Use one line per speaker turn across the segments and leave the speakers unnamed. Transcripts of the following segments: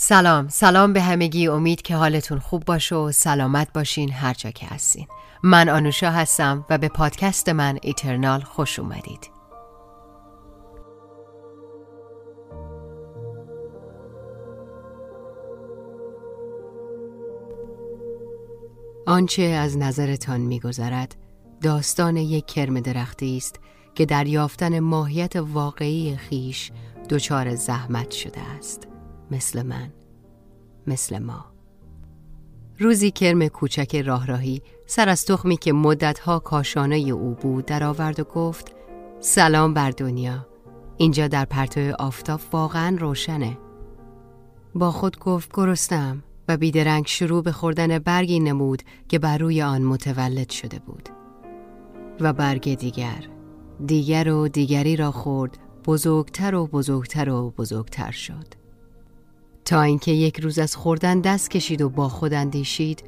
سلام. سلام به همگی. امید که حالتون خوب باشه و سلامت باشین هر جا که هستین. من آنوشا هستم و به پادکست من ایترنال خوش اومدید. آنچه از نظرتان میگذرد داستان یک کرم درختی است که در یافتن ماهیت واقعی خیش دچار زحمت شده است. مثل من مثل ما. روزی کرم کوچک راه راهی سر از تخمی که مدتها کاشانه او بود درآورد و گفت سلام بر دنیا. اینجا در پرتو آفتاب واقعا روشنه. با خود گفت گرستم و بیدرنگ شروع به خوردن برگی نمود که بر روی آن متولد شده بود. و برگ دیگر دیگر و دیگری را خورد بزرگتر و بزرگتر و بزرگتر شد. تا اینکه یک روز از خوردن دست کشید و با خود اندیشید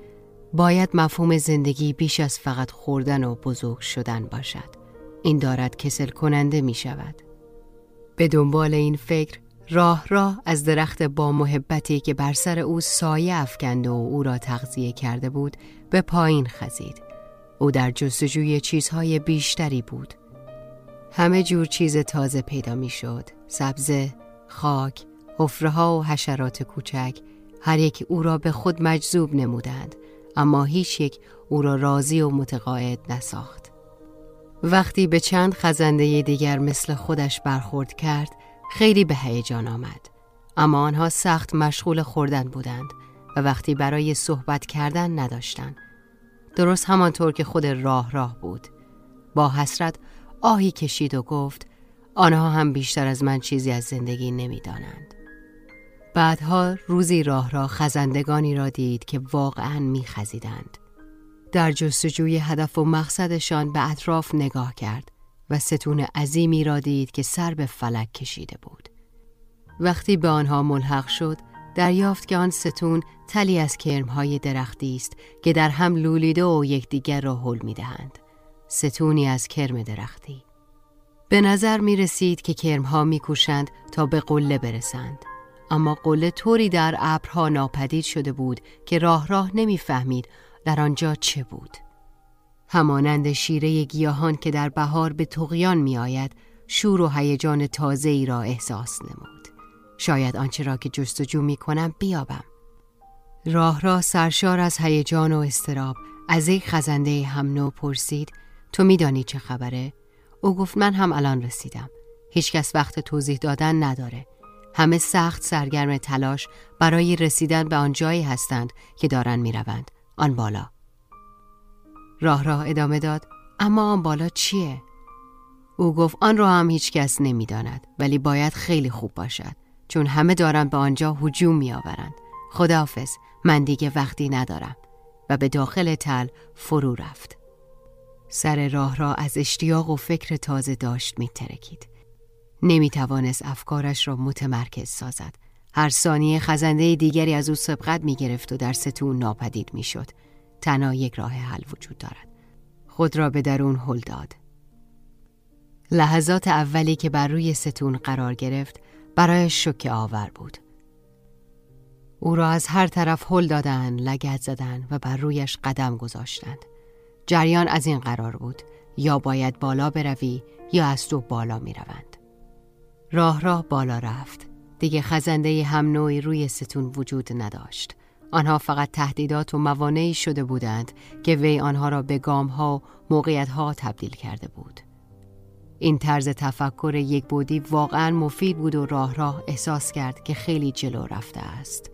باید مفهوم زندگی بیش از فقط خوردن و بزرگ شدن باشد. این دارد کسل کننده می شود. به دنبال این فکر راه راه از درخت با محبتی که بر سر او سایه افکند و او را تغذیه کرده بود به پایین خزید. او در جستجوی چیزهای بیشتری بود. همه جور چیز تازه پیدا می شد. سبزه، خاک، حفره و حشرات کوچک هر یک او را به خود مجذوب نمودند اما هیچ یک او را راضی و متقاعد نساخت. وقتی به چند خزنده دیگر مثل خودش برخورد کرد خیلی به هیجان آمد. اما آنها سخت مشغول خوردن بودند و وقتی برای صحبت کردن نداشتند. درست همانطور که خود راه راه بود. با حسرت آهی کشید و گفت آنها هم بیشتر از من چیزی از زندگی نمی‌دانند. بعدها روزی راه را خزندگانی را دید که واقعا میخزیدند. در جستجوی هدف و مقصدشان به اطراف نگاه کرد و ستون عظیمی را دید که سر به فلک کشیده بود. وقتی به آنها ملحق شد، دریافت که آن ستون تلی از کرمهای درختی است که در هم لولیده و یکدیگر را حل می‌دهند. ستونی از کرم درختی. به نظر می رسید که کرمها می کوشند تا به قله برسند. اما قله طوری در ابرها ناپدید شده بود که راه راه نمی‌فهمید در آنجا چه بود. همانند شیره گیاهان که در بهار به تقیان می آید شور و هیجان تازه ای را احساس نمود. شاید آنچه را که جستجو می کنم بیابم. راه راه سرشار از هیجان و استراب از یک خزنده هم نو پرسید تو میدانی چه خبره؟ او گفت من هم الان رسیدم. هیچکس وقت توضیح دادن نداره. همه سخت سرگرم تلاش برای رسیدن به آن جایی هستند که دارن می‌روند. آن بالا. راه راه ادامه داد اما آن بالا چیه؟ او گفت آن را هم هیچ کس نمی داند ولی باید خیلی خوب باشد چون همه دارند به آنجا هجوم می آورند. خداحافظ من دیگه وقتی ندارم و به داخل تل فرو رفت. سر راه را از اشتیاق و فکر تازه داشت می ترکید. نمی توانست افکارش را متمرکز سازد. هر ثانیه خزنده دیگری از او سبقت می گرفت و در ستون ناپدید می شد. تنها یک راه حل وجود دارد. خود را به درون هل داد. لحظات اولی که بر روی ستون قرار گرفت برای شک آور بود. او را از هر طرف هل دادن، لگت زدن و بر رویش قدم گذاشتند. جریان از این قرار بود یا باید بالا بروی یا از تو بالا می روند. راه راه بالا رفت. دیگه خزنده هم نوعی روی ستون وجود نداشت. آنها فقط تهدیدات و موانعی شده بودند که وی آنها را به گام ها و موقعیت ها تبدیل کرده بود. این طرز تفکر یک بودی واقعا مفید بود و راه راه احساس کرد که خیلی جلو رفته است.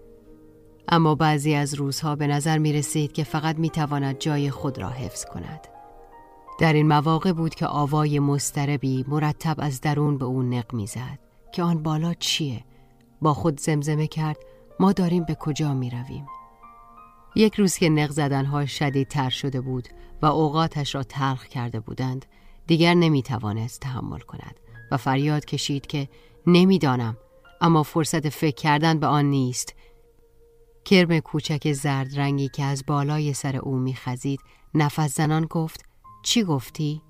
اما بعضی از روزها به نظر می رسید که فقط می تواند جای خود را حفظ کند. در این مواقع بود که آوای مستربی مرتب از درون به او نق می زد که آن بالا چیه؟ با خود زمزمه کرد ما داریم به کجا می رویم؟ یک روز که نق زدنها شدید تر شده بود و اوقاتش را تلخ کرده بودند دیگر نمی توانست تحمل کند و فریاد کشید که نمی‌دانم اما فرصت فکر کردن به آن نیست کرم کوچک زرد رنگی که از بالای سر او میخزید نفس زنان گفت چی گفتی؟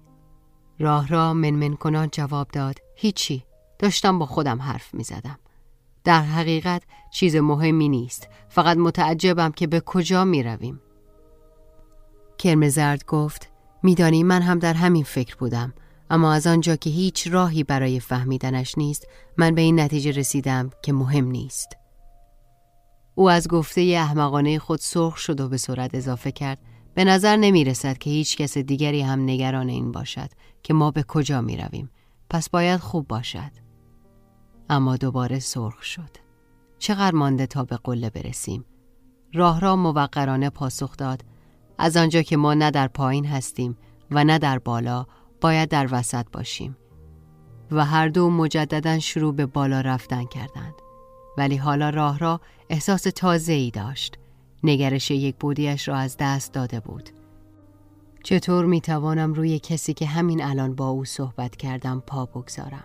راه را منمن کنان جواب داد. هیچی. داشتم با خودم حرف می زدم. در حقیقت چیز مهمی نیست. فقط متعجبم که به کجا می رویم. کرم زرد گفت میدانی من هم در همین فکر بودم. اما از آنجا که هیچ راهی برای فهمیدنش نیست من به این نتیجه رسیدم که مهم نیست. او از گفته احمقانه خود سرخ شد و به سرعت اضافه کرد. به نظر نمی رسد که هیچ کس دیگری هم نگران این باشد که ما به کجا می رویم پس باید خوب باشد. اما دوباره سرخ شد. چقدر مانده تا به قله برسیم. راه را موقرانه پاسخ داد. از آنجا که ما نه در پایین هستیم و نه در بالا باید در وسط باشیم. و هر دو مجددا شروع به بالا رفتن کردند. ولی حالا راه را احساس تازه ای داشت. نگرش یک بودیش را از دست داده بود. چطور می توانم روی کسی که همین الان با او صحبت کردم پا بگذارم؟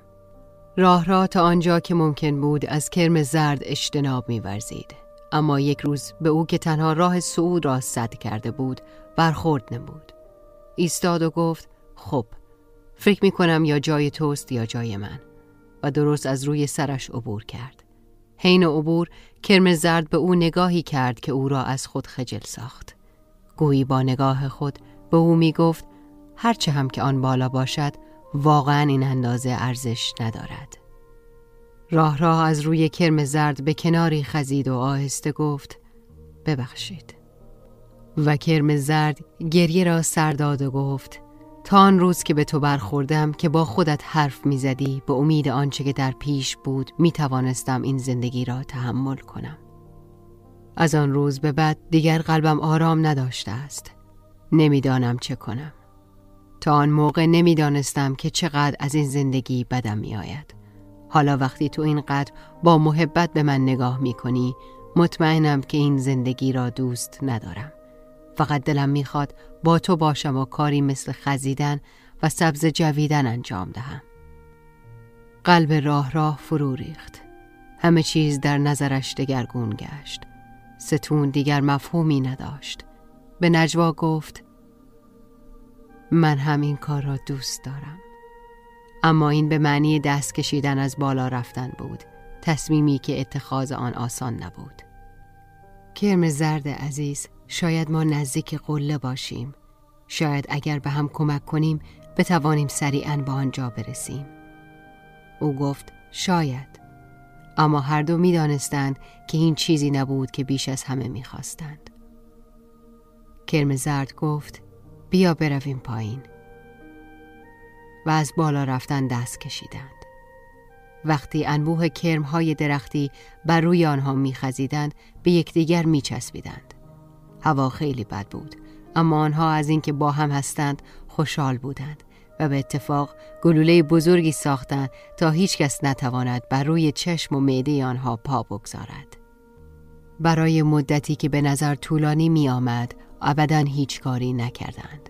راه را تا آنجا که ممکن بود از کرم زرد اجتناب می ورزید. اما یک روز به او که تنها راه صعود را صد کرده بود برخورد نمود. ایستاد و گفت خب فکر می کنم یا جای توست یا جای من. و درست از روی سرش عبور کرد. حین عبور کرم زرد به او نگاهی کرد که او را از خود خجل ساخت. گویی با نگاه خود به او می گفت هرچه هم که آن بالا باشد واقعا این اندازه ارزش ندارد. راه راه از روی کرم زرد به کناری خزید و آهسته گفت ببخشید. و کرم زرد گریه را سرداد و گفت تا آن روز که به تو برخوردم که با خودت حرف می‌زدی به امید آنچه که در پیش بود می توانستم این زندگی را تحمل کنم. از آن روز به بعد دیگر قلبم آرام نداشته است. نمی‌دانم چه کنم. تا آن موقع نمی‌دانستم که چقدر از این زندگی بدم میآید. حالا وقتی تو اینقدر با محبت به من نگاه می کنی مطمئنم که این زندگی را دوست ندارم. فقط دلم می‌خواد با تو باشم و کاری مثل خزیدن و سبز جویدن انجام دهم. قلب راه راه فرو ریخت. همه چیز در نظرش دگرگون گشت. ستون دیگر مفهومی نداشت. به نجوا گفت من همین کار را دوست دارم. اما این به معنی دست کشیدن از بالا رفتن بود. تصمیمی که اتخاذ آن آسان نبود. کرم زرد عزیز شاید ما نزدیک قله باشیم. شاید اگر به هم کمک کنیم بتوانیم سریعا به آنجا برسیم. او گفت شاید. اما هر دو می دانستند که این چیزی نبود که بیش از همه می خواستند. کرم زرد گفت بیا برویم پایین. و از بالا رفتن دست کشیدند. وقتی انبوه کرمهای درختی بر روی آنها میخزیدند به یکدیگر میچسبیدند. هوا خیلی بد بود اما آنها از اینکه با هم هستند خوشحال بودند و به اتفاق گلوله بزرگی ساختند تا هیچ کس نتواند بر روی چشم و معده آنها پا بگذارد برای مدتی که به نظر طولانی می آمد ابدا هیچ کاری نکردند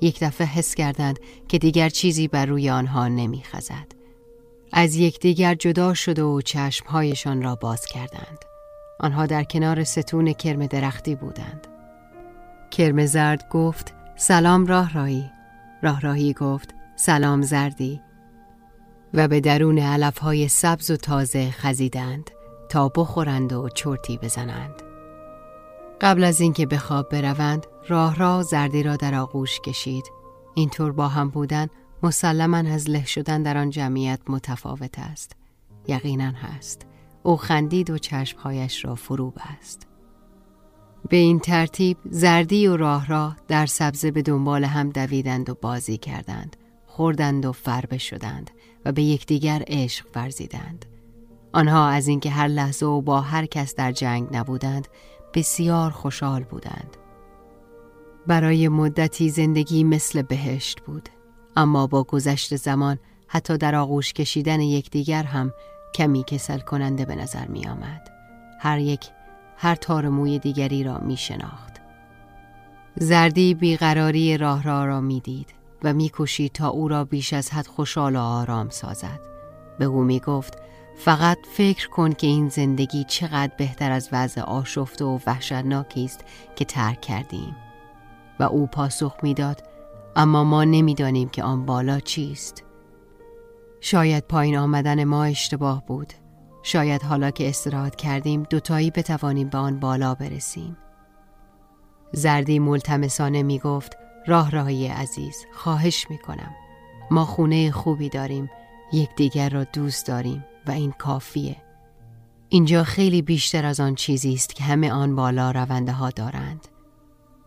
یک دفعه حس کردند که دیگر چیزی بر روی آنها نمیخزد. از یکدیگر جدا شده و چشمهایشان را باز کردند. آنها در کنار ستون کرم درختی بودند. کرم زرد گفت سلام راه راهی. راه راهی گفت سلام زردی. و به درون علفهای سبز و تازه خزیدند تا بخورند و چرتی بزنند. قبل از اینکه به خواب بروند راه راه زردی را در آغوش کشید اینطور با هم بودن مسلما از له شدن در آن جمعیت متفاوت است یقینا هست او خندید و چشمهایش را فرو بست. به این ترتیب زردی و راه راه در سبزه به دنبال هم دویدند و بازی کردند خوردند و فربه شدند و به یکدیگر عشق ورزیدند. آنها از اینکه هر لحظه و با هر کس در جنگ نبودند بسیار خوشحال بودند. برای مدتی زندگی مثل بهشت بود اما با گذشت زمان حتی در آغوش کشیدن یکدیگر هم کمی کسل کننده به نظر می آمد. هر یک هر تار موی دیگری را می شناخت. زردی بیقراری راه را را می دید و می کشید تا او را بیش از حد خوشحال و آرام سازد. به او می گفت فقط فکر کن که این زندگی چقدر بهتر از وضع آشفته و وحشتناکی است که ترک کردیم. و او پاسخ می‌داد اما ما نمی‌دانیم که آن بالا چیست شاید پایین آمدن ما اشتباه بود. شاید حالا که استراحت کردیم دوتایی بتوانیم به آن بالا برسیم. زردی ملتمسانه می گفت راه راهی عزیز خواهش می کنم ما خونه خوبی داریم یکدیگر را دوست داریم و این کافیه. اینجا خیلی بیشتر از آن چیزی است که همه آن بالا رونده ها دارند.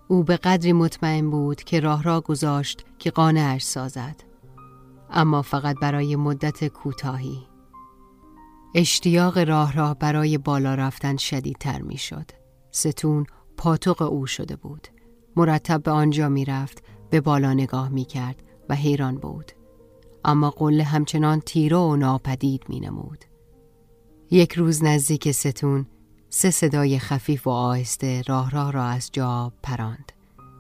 او به قدری مطمئن بود که راه را گذاشت که قانعش سازد. اما فقط برای مدت کوتاهی اشتیاق راه را برای بالا رفتن شدیدتر می شد. ستون پاتوق او شده بود. مرتب به آنجا می رفت به بالا نگاه می کرد و حیران بود. اما قله همچنان تیره و ناپدید می نمود. یک روز نزدیک ستون سه صدای خفیف و آهسته راه راه را از جا پراند.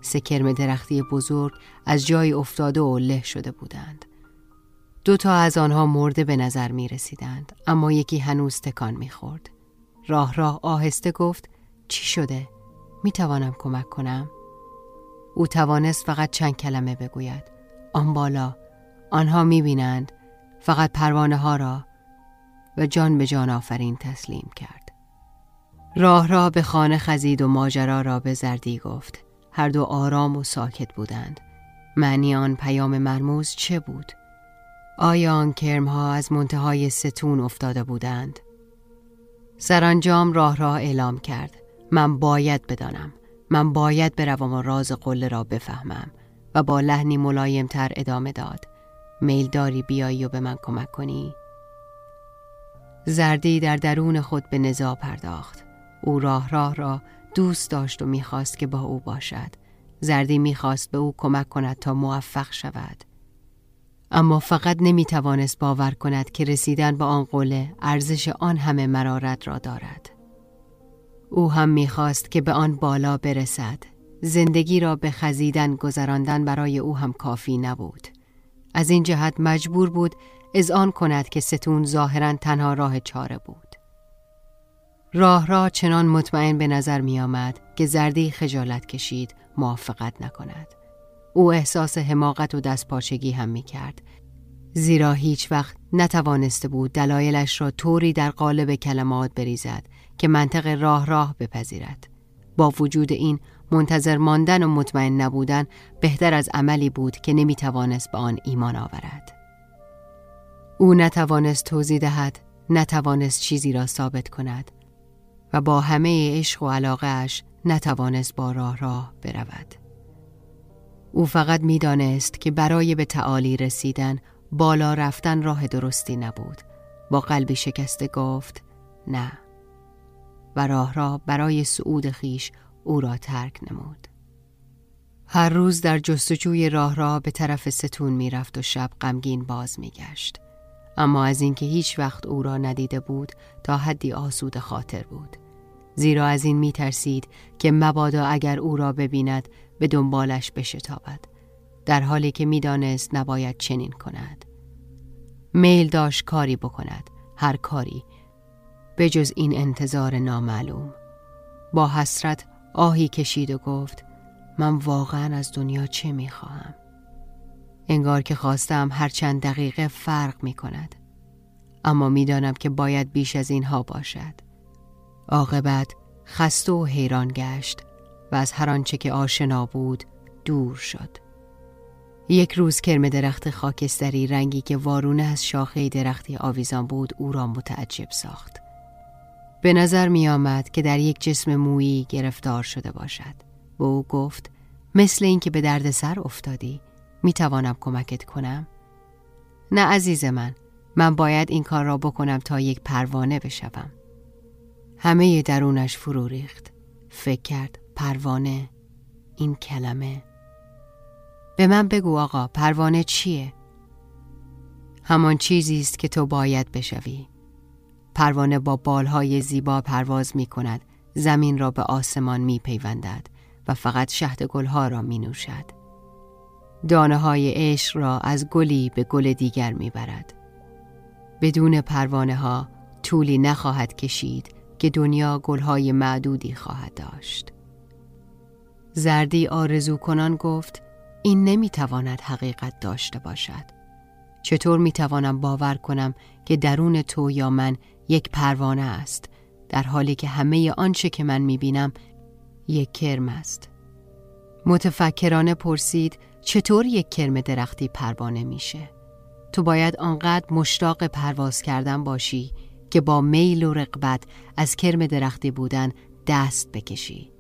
سه کرم درختی بزرگ از جای افتاده و له شده بودند. دو تا از آنها مرده به نظر می رسیدند اما یکی هنوز تکان می خورد. راه راه آهسته گفت چی شده؟ می توانم کمک کنم؟ او توانست فقط چند کلمه بگوید آن بالا آنها می بینند فقط پروانه ها را و جان به جان آفرین تسلیم کرد راه را به خانه خزید و ماجرا را به زردی گفت هر دو آرام و ساکت بودند معنی آن پیام مرموز چه بود؟ آیا آن کرمها از منتهای ستون افتاده بودند؟ سرانجام راه را اعلام کرد. من باید بدانم. من باید بروم و راز قله را بفهمم و با لحنی ملایمتر ادامه داد. میل داری بیایی و به من کمک کنی؟ زردی در درون خود به نزا پرداخت. او راه راه را دوست داشت و می‌خواست که با او باشد. زردی می‌خواست به او کمک کند تا موفق شود. اما فقط نمی‌توانست باور کند که رسیدن به آن قله ارزش آن همه مرارت را دارد. او هم می‌خواست که به آن بالا برسد. زندگی را به خزیدن گذراندن برای او هم کافی نبود. از این جهت مجبور بود از آن کند که ستون ظاهرا تنها راه چاره بود. راه را چنان مطمئن به نظر می آمد که زردی خجالت کشید موافقت نکند. او احساس حماقت و دستپاچگی هم می کرد زیرا هیچ وقت نتوانسته بود دلایلش را طوری در قالب کلمات بریزد که منطق راه راه بپذیرد. با وجود این منتظر ماندن و مطمئن نبودن بهتر از عملی بود که نمی توانست به آن ایمان آورد. او نتوانست توضیح دهد نتوانست چیزی را ثابت کند و با همه عشق و علاقهش نتوانست با راه راه برود. او فقط می‌دانست که برای به تعالی رسیدن بالا رفتن راه درستی نبود. با قلبی شکسته گفت نه. و راه را برای صعود خیش او را ترک نمود. هر روز در جستجوی راه را به طرف ستون می‌رفت و شب غمگین باز میگشت. اما از اینکه هیچ وقت او را ندیده بود تا حدی آسود خاطر بود. زیرا از این می ترسید که مبادا اگر او را ببیند به دنبالش بشتابد در حالی که می‌دانست نباید چنین کند. میل داشت کاری بکند هر کاری به جز این انتظار نامعلوم. با حسرت آهی کشید و گفت من واقعا از دنیا چه می‌خواهم؟ انگار که خواستم هر چند دقیقه فرق می کند اما می‌دانم که باید بیش از اینها باشد. عاقبت خسته و حیران گشت. و از هر آنچه که آشنا بود دور شد. یک روز کرم درخت خاکستری رنگی که وارونه از شاخه درختی آویزان بود او را متعجب ساخت. به نظر می آمد که در یک جسم مویی گرفتار شده باشد. و او گفت مثل اینکه به درد سر افتادی می توانم کمکت کنم؟ نه عزیز من من باید این کار را بکنم تا یک پروانه بشوم. همه درونش فرو ریخت. فکر کرد پروانه. این کلمه. به من بگو آقا پروانه چیه؟ همان چیزی است که تو باید بشوی. پروانه با بالهای زیبا پرواز می کند. زمین را به آسمان می پیوندد و فقط شهد گلها را می نوشد. دانه های عشق را از گلی به گل دیگر می برد. بدون پروانه ها طولی نخواهد کشید که دنیا گلهای معدودی خواهد داشت. زردی آرزو کنان گفت این نمی‌تواند حقیقت داشته باشد. چطور می توانم باور کنم که درون تو یا من یک پروانه است در حالی که همه آنچه که من می بینم یک کرم است. متفکرانه پرسید چطور یک کرم درختی پروانه میشه؟ تو باید آنقدر مشتاق پرواز کردن باشی که با میل و رقبت از کرم درختی بودن دست بکشی.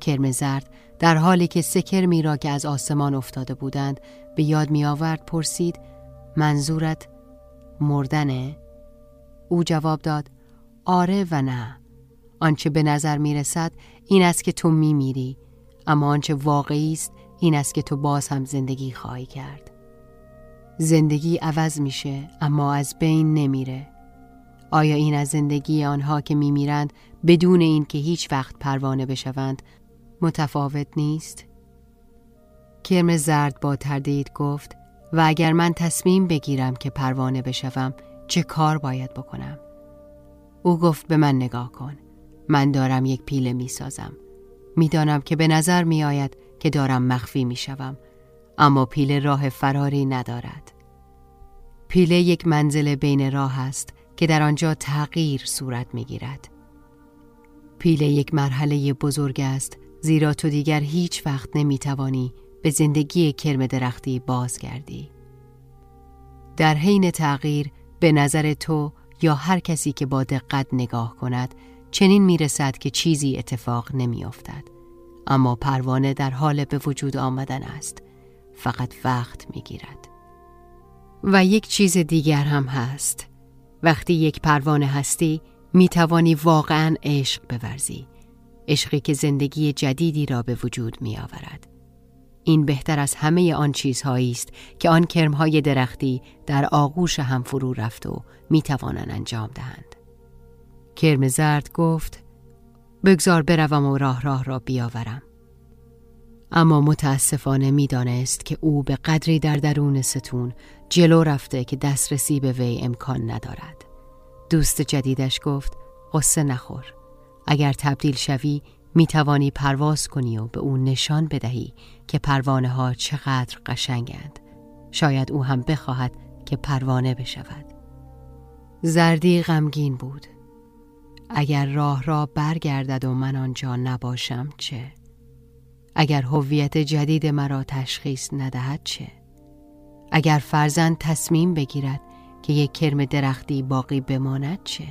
کرم زرد در حالی که سه کرمی را که از آسمان افتاده بودند به یاد می آورد پرسید منظورت مردنه؟ او جواب داد آره و نه. آنچه به نظر می رسد این است که تو می میری اما آنچه واقعی است این است که تو باز هم زندگی خواهی کرد. زندگی عوض میشه اما از بین نمیره. آیا این از زندگی آنها که میمیرند بدون اینکه هیچ وقت پروانه بشوند متفاوت نیست؟ کرم زرد با تردید گفت و اگر من تصمیم بگیرم که پروانه بشوم چه کار باید بکنم؟ او گفت به من نگاه کن من دارم یک پیله می سازم می‌دانم که به نظر می آید که دارم مخفی می شوم اما پیله راه فراری ندارد پیله یک منزل بین راه است که در آنجا تغییر صورت می گیرد پیله یک مرحله بزرگ است زیرا تو دیگر هیچ وقت نمی توانی به زندگی کرم درختی بازگردی. در حین تغییر به نظر تو یا هر کسی که با دقت نگاه کند چنین می رسد که چیزی اتفاق نمی افتد. اما پروانه در حال به وجود آمدن است. فقط وقت می گیرد و یک چیز دیگر هم هست. وقتی یک پروانه هستی می توانی واقعا عشق بورزی. عشقی که زندگی جدیدی را به وجود می آورد این بهتر از همه آن چیزهایی است که آن کرمهای درختی در آغوش هم فرو رفت و می توانند انجام دهند. کرم زرد گفت بگذار بروم و راه راه را بیاورم. اما متاسفانه می‌دانست که او به قدری در درون ستون جلو رفته که دسترسی به وی امکان ندارد. دوست جدیدش گفت قصه نخور. اگر تبدیل شوی می توانی پرواز کنی و به او نشان بدهی که پروانه ها چقدر قشنگند شاید او هم بخواهد که پروانه بشود زردی غمگین بود اگر راه را برگردد و من آنجا نباشم چه؟ اگر هویت جدید مرا تشخیص ندهد چه؟ اگر فرزند تصمیم بگیرد که یک کرم درختی باقی بماند چه؟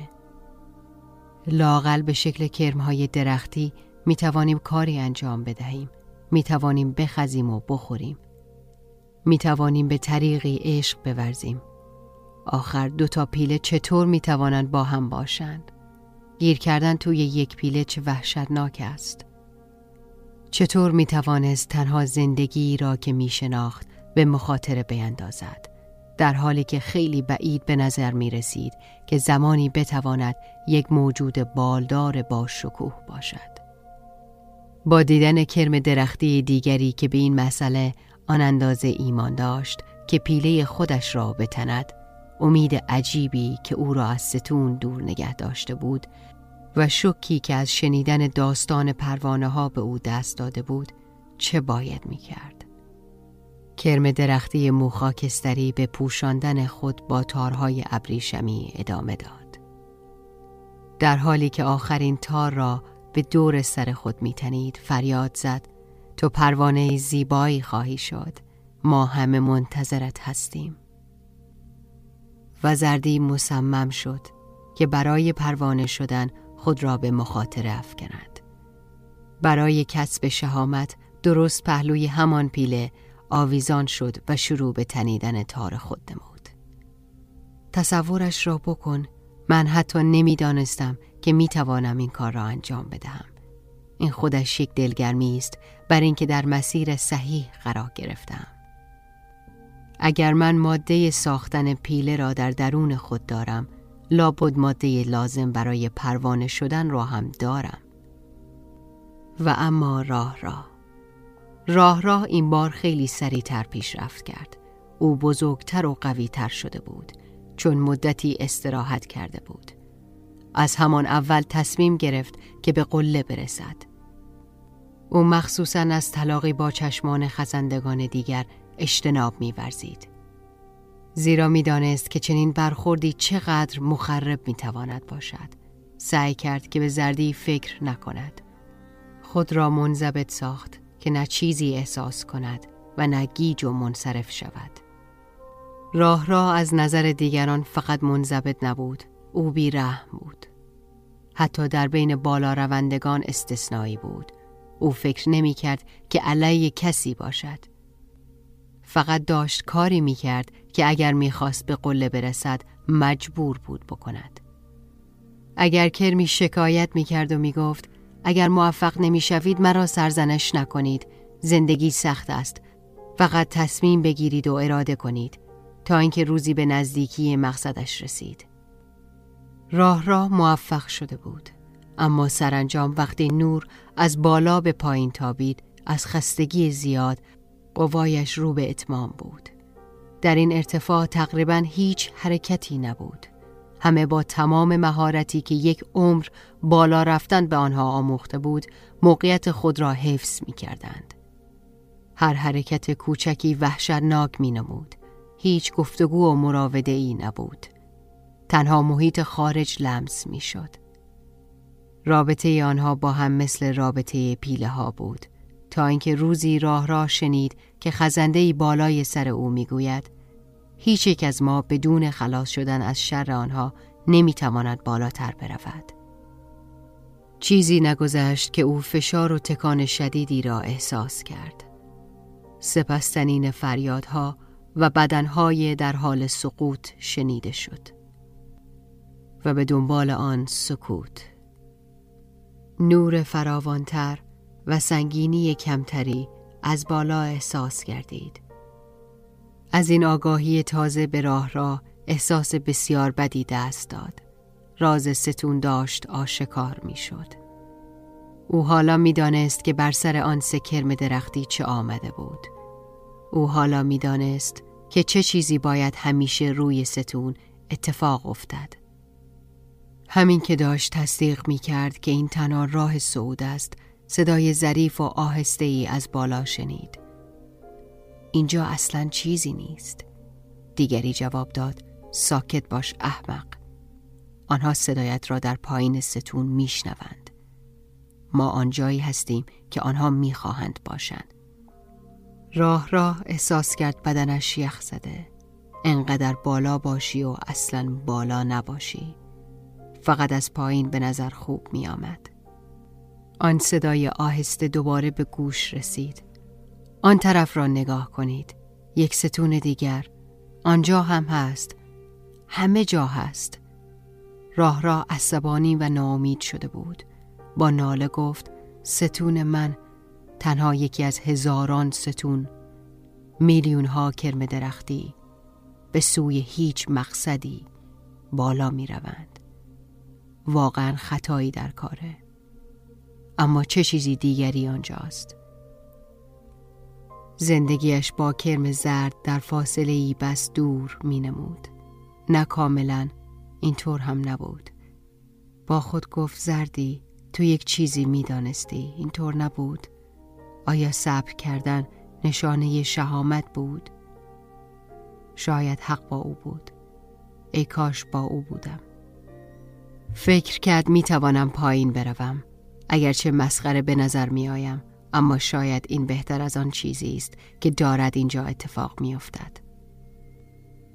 لاقل به شکل کرمهای درختی می توانیم کاری انجام بدهیم. می توانیم بخزیم و بخوریم. می توانیم به طریقی عشق بورزیم. آخر دو تا پیله چطور می توانند با هم باشند؟ گیر کردن توی یک پیله چه وحشتناک است. چطور می توانست تنها زندگی را که می شناخت به مخاطره بیندازد؟ در حالی که خیلی بعید به نظر می رسید که زمانی بتواند یک موجود بالدار با شکوه باشد با دیدن کرم درختی دیگری که به این مسئله آن اندازه ایمان داشت که پیله خودش را بتند امید عجیبی که او را از ستون دور نگه داشته بود و شکی که از شنیدن داستان پروانه ها به او دست داده بود چه باید می کرد؟ کرم درختی موخاکستری به پوشاندن خود با تارهای ابریشمی ادامه داد. در حالی که آخرین تار را به دور سر خود میتنید فریاد زد تو پروانه زیبایی خواهی شد. ما همه منتظرت هستیم. و زردی مصمم شد که برای پروانه شدن خود را به مخاطره افکند. برای کسب شهامت درست پهلوی همان پیله آویزان شد و شروع به تنیدن تار خود نمود. تصورش را بکن من حتی نمی‌دانستم که می توانم این کار را انجام بدهم. این خودش یک دلگرمی است بر اینکه در مسیر صحیح قرار گرفتم. اگر من ماده ساختن پیله را در درون خود دارم لابد ماده لازم برای پروانه شدن را هم دارم. و اما راه راه راه راه این بار خیلی سریعتر پیش رفت کرد. او بزرگتر و قویتر شده بود چون مدتی استراحت کرده بود. از همان اول تصمیم گرفت که به قله برسد. او مخصوصا از طلاقی با چشمان خزندگان دیگر اجتناب میورزید. زیرا می‌دانست که چنین برخوردی چقدر مخرب می‌تواند باشد. سعی کرد که به زردی فکر نکند. خود را منضبط ساخت. که نه چیزی احساس کند و نه گیج و منصرف شود. راه را از نظر دیگران فقط منضبط نبود او بیرحم بود. حتی در بین بالا روندگان استثنایی بود. او فکر نمی کرد که علیه کسی باشد. فقط داشت کاری می کرد که اگر می‌خواست به قله برسد مجبور بود بکند. اگر کرمی شکایت می کرد و می گفت اگر موفق نمی شوید مرا سرزنش نکنید. زندگی سخت است. فقط تصمیم بگیرید و اراده کنید. تا اینکه روزی به نزدیکی مقصدش رسید. راه را موفق شده بود. اما سرانجام وقتی نور از بالا به پایین تابید از خستگی زیاد قوایش رو به اتمام بود. در این ارتفاع تقریبا هیچ حرکتی نبود. همه با تمام مهارتی که یک عمر بالا رفتن به آنها آموخته بود موقعیت خود را حفظ می کردند. هر حرکت کوچکی وحشتناک می نمود. هیچ گفتگو و مراوده ای نبود. تنها محیط خارج لمس می شد. رابطه آنها با هم مثل رابطه پیله ها بود تا اینکه روزی راه را شنید که خزنده بالای سر او می‌گوید هیچ یک از ما بدون خلاص شدن از شر آنها نمی‌تواند بالاتر برود. چیزی نگذشت که او فشار و تکان شدیدی را احساس کرد. سپستنین فریادها و بدنهای در حال سقوط شنیده شد. و به دنبال آن سکوت. نور فراوانتر و سنگینی کمتری از بالا احساس کردید از این آگاهی تازه به راه را احساس بسیار بدی دست داد. راز ستون داشت آشکار می شد او حالا می دانست که بر سر آن سه کرم درختی چه آمده بود. او حالا می دانست که چه چیزی باید همیشه روی ستون اتفاق افتد. همین که داشت تصدیق می کرد که این تنها راه صعود است صدای ظریف و آهسته ای از بالا شنید. اینجا اصلا چیزی نیست. دیگری جواب داد ساکت باش احمق. آنها صدایت را در پایین ستون میشنوند. ما آنجایی هستیم که آنها می‌خواهند باشند. راه راه احساس کرد بدنش یخ زده. انقدر بالا باشی و اصلا بالا نباشی. فقط از پایین به نظر خوب می آمد. آن صدای آهسته دوباره به گوش رسید. آن طرف را نگاه کنید. یک ستون دیگر. آنجا هم هست. همه جا هست. راه را عصبانی و ناامید شده بود. با ناله گفت ستون من تنها یکی از هزاران ستون میلیون ها کرم درختی به سوی هیچ مقصدی بالا می روند واقعا خطایی در کاره. اما چه چیزی دیگری آنجاست؟ زندگیش با کرم زرد در فاصله ای بس دور می نمود نه کاملا اینطور هم نبود. با خود گفت زردی تو یک چیزی می دانستی اینطور نبود. آیا صبر کردن نشانه شهامت بود؟ شاید حق با او بود. ای کاش با او بودم. فکر کرد می توانم پایین بروم. اگرچه مسخره به نظر می آیم اما شاید این بهتر از آن چیزی است که دارد اینجا اتفاق می افتد.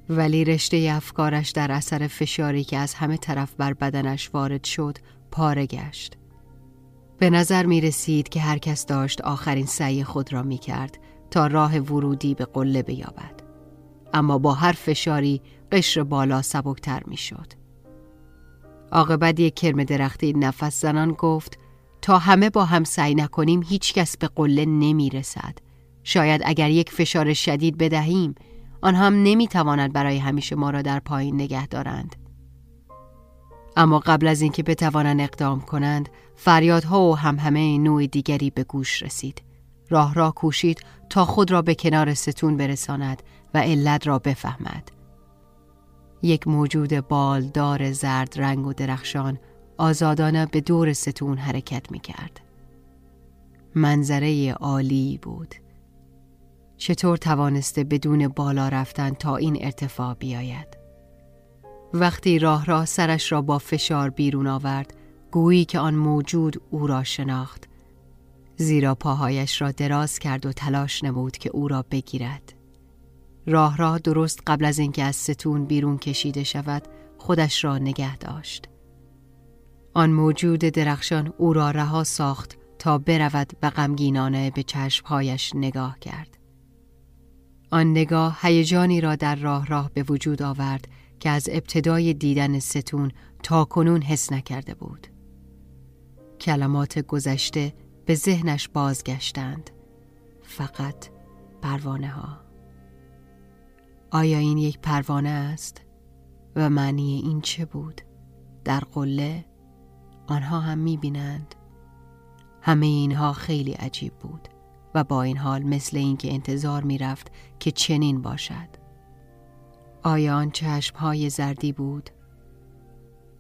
ولی رشته افکارش در اثر فشاری که از همه طرف بر بدنش وارد شد پاره گشت. به نظر می رسید که هر کس داشت آخرین سعی خود را می کرد تا راه ورودی به قله بیابد. اما با هر فشاری قشر بالا سبکتر می شد. عاقبت یک کرم درختی نفس زنان گفت تا همه با هم سعی نکنیم هیچکس به قله نمی رسد. شاید اگر یک فشار شدید بدهیم آنها هم نمی توانند برای همیشه ما را در پایین نگه دارند. اما قبل از اینکه بتوانند اقدام کنند فریادها و هم همه نوع دیگری به گوش رسید. راه را کوشید تا خود را به کنار ستون برساند و علت را بفهمد. یک موجود بالدار زرد رنگ و درخشان آزادانه به دور ستون حرکت می کرد. منظره عالی بود. چطور توانسته بدون بالا رفتن تا این ارتفاع بیاید وقتی راه راه سرش را با فشار بیرون آورد گویی که آن موجود او را شناخت زیرا پاهایش را دراز کرد و تلاش نمود که او را بگیرد راه راه درست قبل از اینکه از ستون بیرون کشیده شود خودش را نگه داشت آن موجود درخشان او را رها ساخت تا برود و غمگینانه به چشمهایش نگاه کرد آن نگاه هیجانی را در راه راه به وجود آورد که از ابتدای دیدن ستون تا کنون حس نکرده بود کلمات گذشته به ذهنش بازگشتند فقط پروانه ها آیا این یک پروانه است؟ و معنی این چه بود؟ در قله آنها هم می بینند همه اینها خیلی عجیب بود و با این حال مثل اینکه انتظار می رفت که چنین باشد. آیا آن چشم های زردی بود؟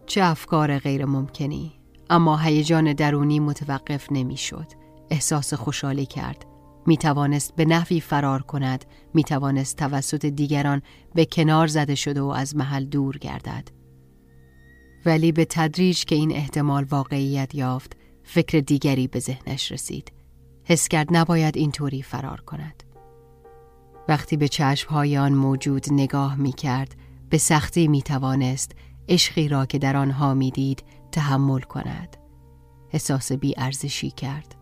چه افکار غیر ممکنی اما هیجان درونی متوقف نمی‌شد. احساس خوشحالی کرد. می توانست به نحوی فرار کند. می توانست توسط دیگران به کنار زده شده و از محل دور گردد. ولی به تدریج که این احتمال واقعیت یافت فکر دیگری به ذهنش رسید. حس کرد نباید اینطوری فرار کند. وقتی به چشمهای آن موجود نگاه می کرد به سختی می توانست عشقی را که در آنها می دید تحمل کند. احساس بی ارزشی کرد.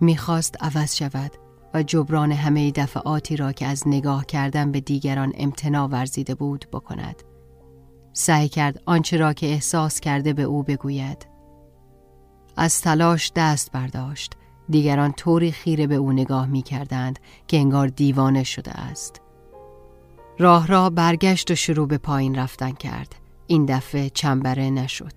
می‌خواست عوض شود و جبران همه دفعاتی را که از نگاه کردن به دیگران امتنا ورزیده بود بکند. سعی کرد آنچه را که احساس کرده به او بگوید. از تلاش دست برداشت. دیگران طوری خیره به او نگاه می کردند که انگار دیوانه شده است. راه را برگشت و شروع به پایین رفتن کرد. این دفعه چنبره نشد.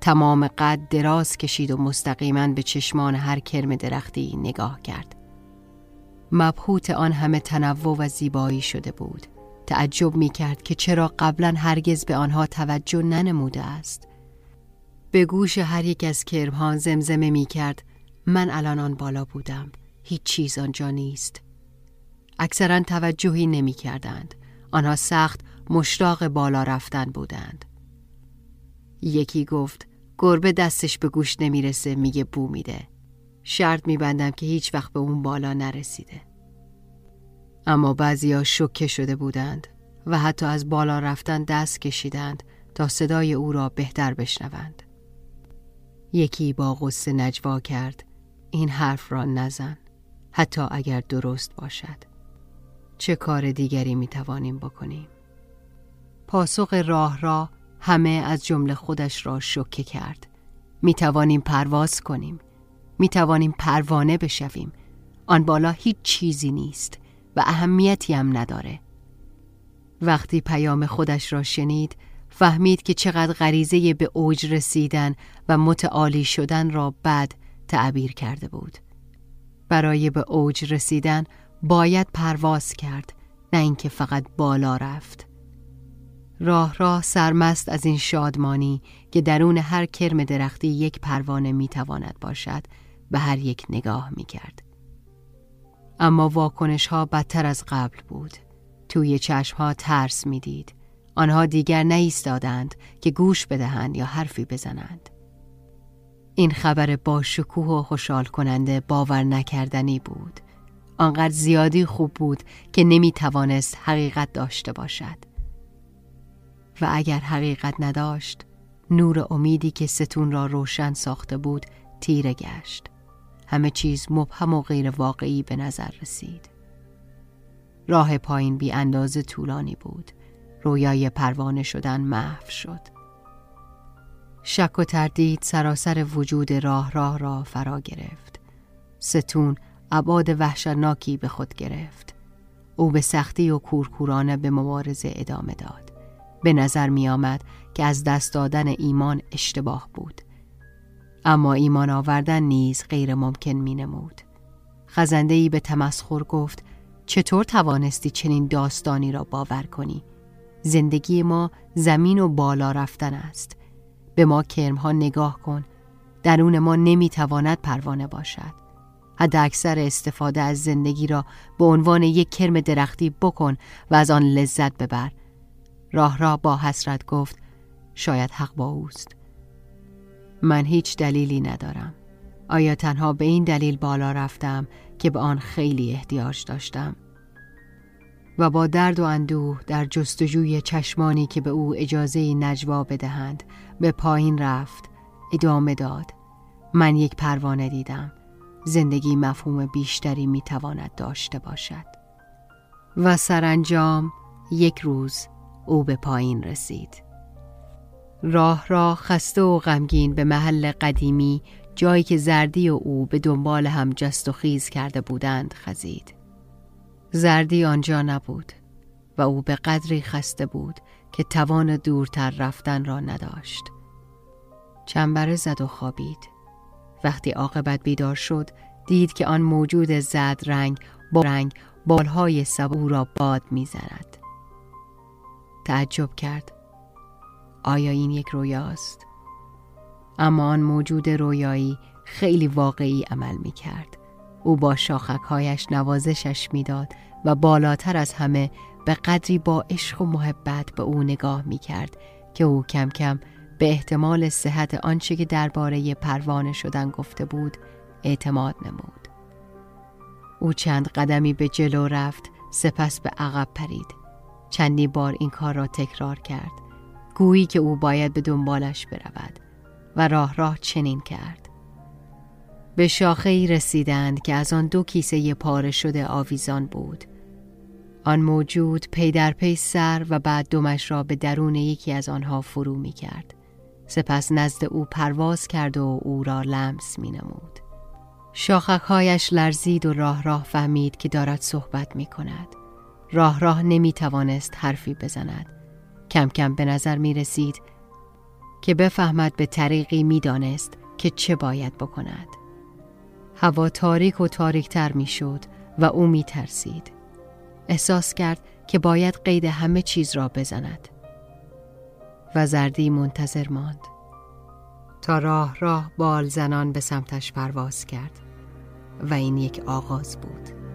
تمام قد دراز کشید و مستقیما به چشمان هر کرم درختی نگاه کرد. مبهوت آن همه تنوع و زیبایی شده بود. تعجب می کرد که چرا قبلا هرگز به آنها توجه ننموده است. به گوش هر یک از کرمها زمزمه می کرد من الان آن بالا بودم هیچ چیز آنجا نیست. اکثرا توجهی نمی کردند آنها سخت مشتاق بالا رفتن بودند. یکی گفت گربه دستش به گوش نمی‌رسه میگه بو میده. شرط میبندم که هیچ وقت به اون بالا نرسیده. اما بعضیا شکه شده بودند و حتی از بالا رفتن دست کشیدند تا صدای او را بهتر بشنوند. یکی با غصه نجوا کرد این حرف را نزن حتی اگر درست باشد. چه کار دیگری می توانیم بکنیم؟ پاسخ راه را همه از جمله خودش را شکه کرد. می توانیم پرواز کنیم. می توانیم پروانه بشویم. آن بالا هیچ چیزی نیست. و اهمیتی هم نداره. وقتی پیام خودش را شنید فهمید که چقدر غریزه به اوج رسیدن و متعالی شدن را بد تعبیر کرده بود. برای به اوج رسیدن باید پرواز کرد نه اینکه فقط بالا رفت. راه راه سرمست از این شادمانی که درون هر کرم درختی یک پروانه می‌تواند باشد به هر یک نگاه می‌کرد. اما واکنش ها بدتر از قبل بود. توی چشم ها ترس می‌دید. آنها دیگر نایستادند که گوش بدهند یا حرفی بزنند. این خبر با شکوه و خوشحال کننده باور نکردنی بود. آنقدر زیادی خوب بود که نمی توانست حقیقت داشته باشد. و اگر حقیقت نداشت نور امیدی که ستون را روشن ساخته بود تیره گشت. همه چیز مبهم و غیر واقعی به نظر رسید. راه پایین بی اندازه طولانی بود. رویای پروانه شدن محو شد. شک و تردید سراسر وجود راه راه را فرا گرفت. ستون عباد وحشتناکی به خود گرفت. او به سختی و کورکورانه به مبارزه ادامه داد. به نظر می آمد که از دست دادن ایمان اشتباه بود. اما ایمان آوردن نیز غیر ممکن می نمود. خزندهی به تمسخر گفت چطور توانستی چنین داستانی را باور کنی؟ زندگی ما زمین و بالا رفتن است. به ما کرمها نگاه کن. درون ما نمی تواند پروانه باشد. حد اکثر استفاده از زندگی را به عنوان یک کرم درختی بکن و از آن لذت ببر. راه را با حسرت گفت شاید حق با اوست. من هیچ دلیلی ندارم. آیا تنها به این دلیل بالا رفتم که به آن خیلی احتیاج داشتم؟ و با درد و اندوه در جستجوی چشمانی که به او اجازه نجوا بدهند به پایین رفت ادامه داد. من یک پروانه دیدم. زندگی مفهوم بیشتری می‌تواند داشته باشد. و سرانجام یک روز او به پایین رسید. راه را خسته و غمگین به محل قدیمی جایی که زردی و او به دنبال هم جست و خیز کرده بودند خزید. زردی آنجا نبود و او به قدری خسته بود که توان دورتر رفتن را نداشت. چنبره زد و خوابید. وقتی عاقبت بیدار شد دید که آن موجود زد رنگ با رنگ بالهای سبو را باد می‌زند. تعجب کرد. آیا این یک رویاست؟ اما آن موجود رویایی خیلی واقعی عمل می کرد. او با شاخکهایش نوازشش می‌داد و بالاتر از همه به قدری با عشق و محبت به او نگاه می کرد که او کم کم به احتمال صحت آنچه که درباره پروانه شدن گفته بود اعتماد نمود. او چند قدمی به جلو رفت سپس به عقب پرید. چندی بار این کار را تکرار کرد. گویی که او باید به دنبالش برود و راه راه چنین کرد. به شاخه ای رسیدند که از آن دو کیسه پاره شده آویزان بود. آن موجود پی در پی سر و بعد دمش را به درون یکی از آنها فرو می کرد. سپس نزد او پرواز کرد و او را لمس می نمود. شاخکهایش لرزید و راه راه فهمید که دارد صحبت می کند. راه راه نمی توانست حرفی بزند. کم کم به نظر می رسید که بفهمد به طریقی می دانست که چه باید بکند. هوا تاریک و تاریکتر می شد و او می ترسید. احساس کرد که باید قید همه چیز را بزند. و زردی منتظر ماند. تا راه راه بال زنان به سمتش پرواز کرد و این یک آغاز بود.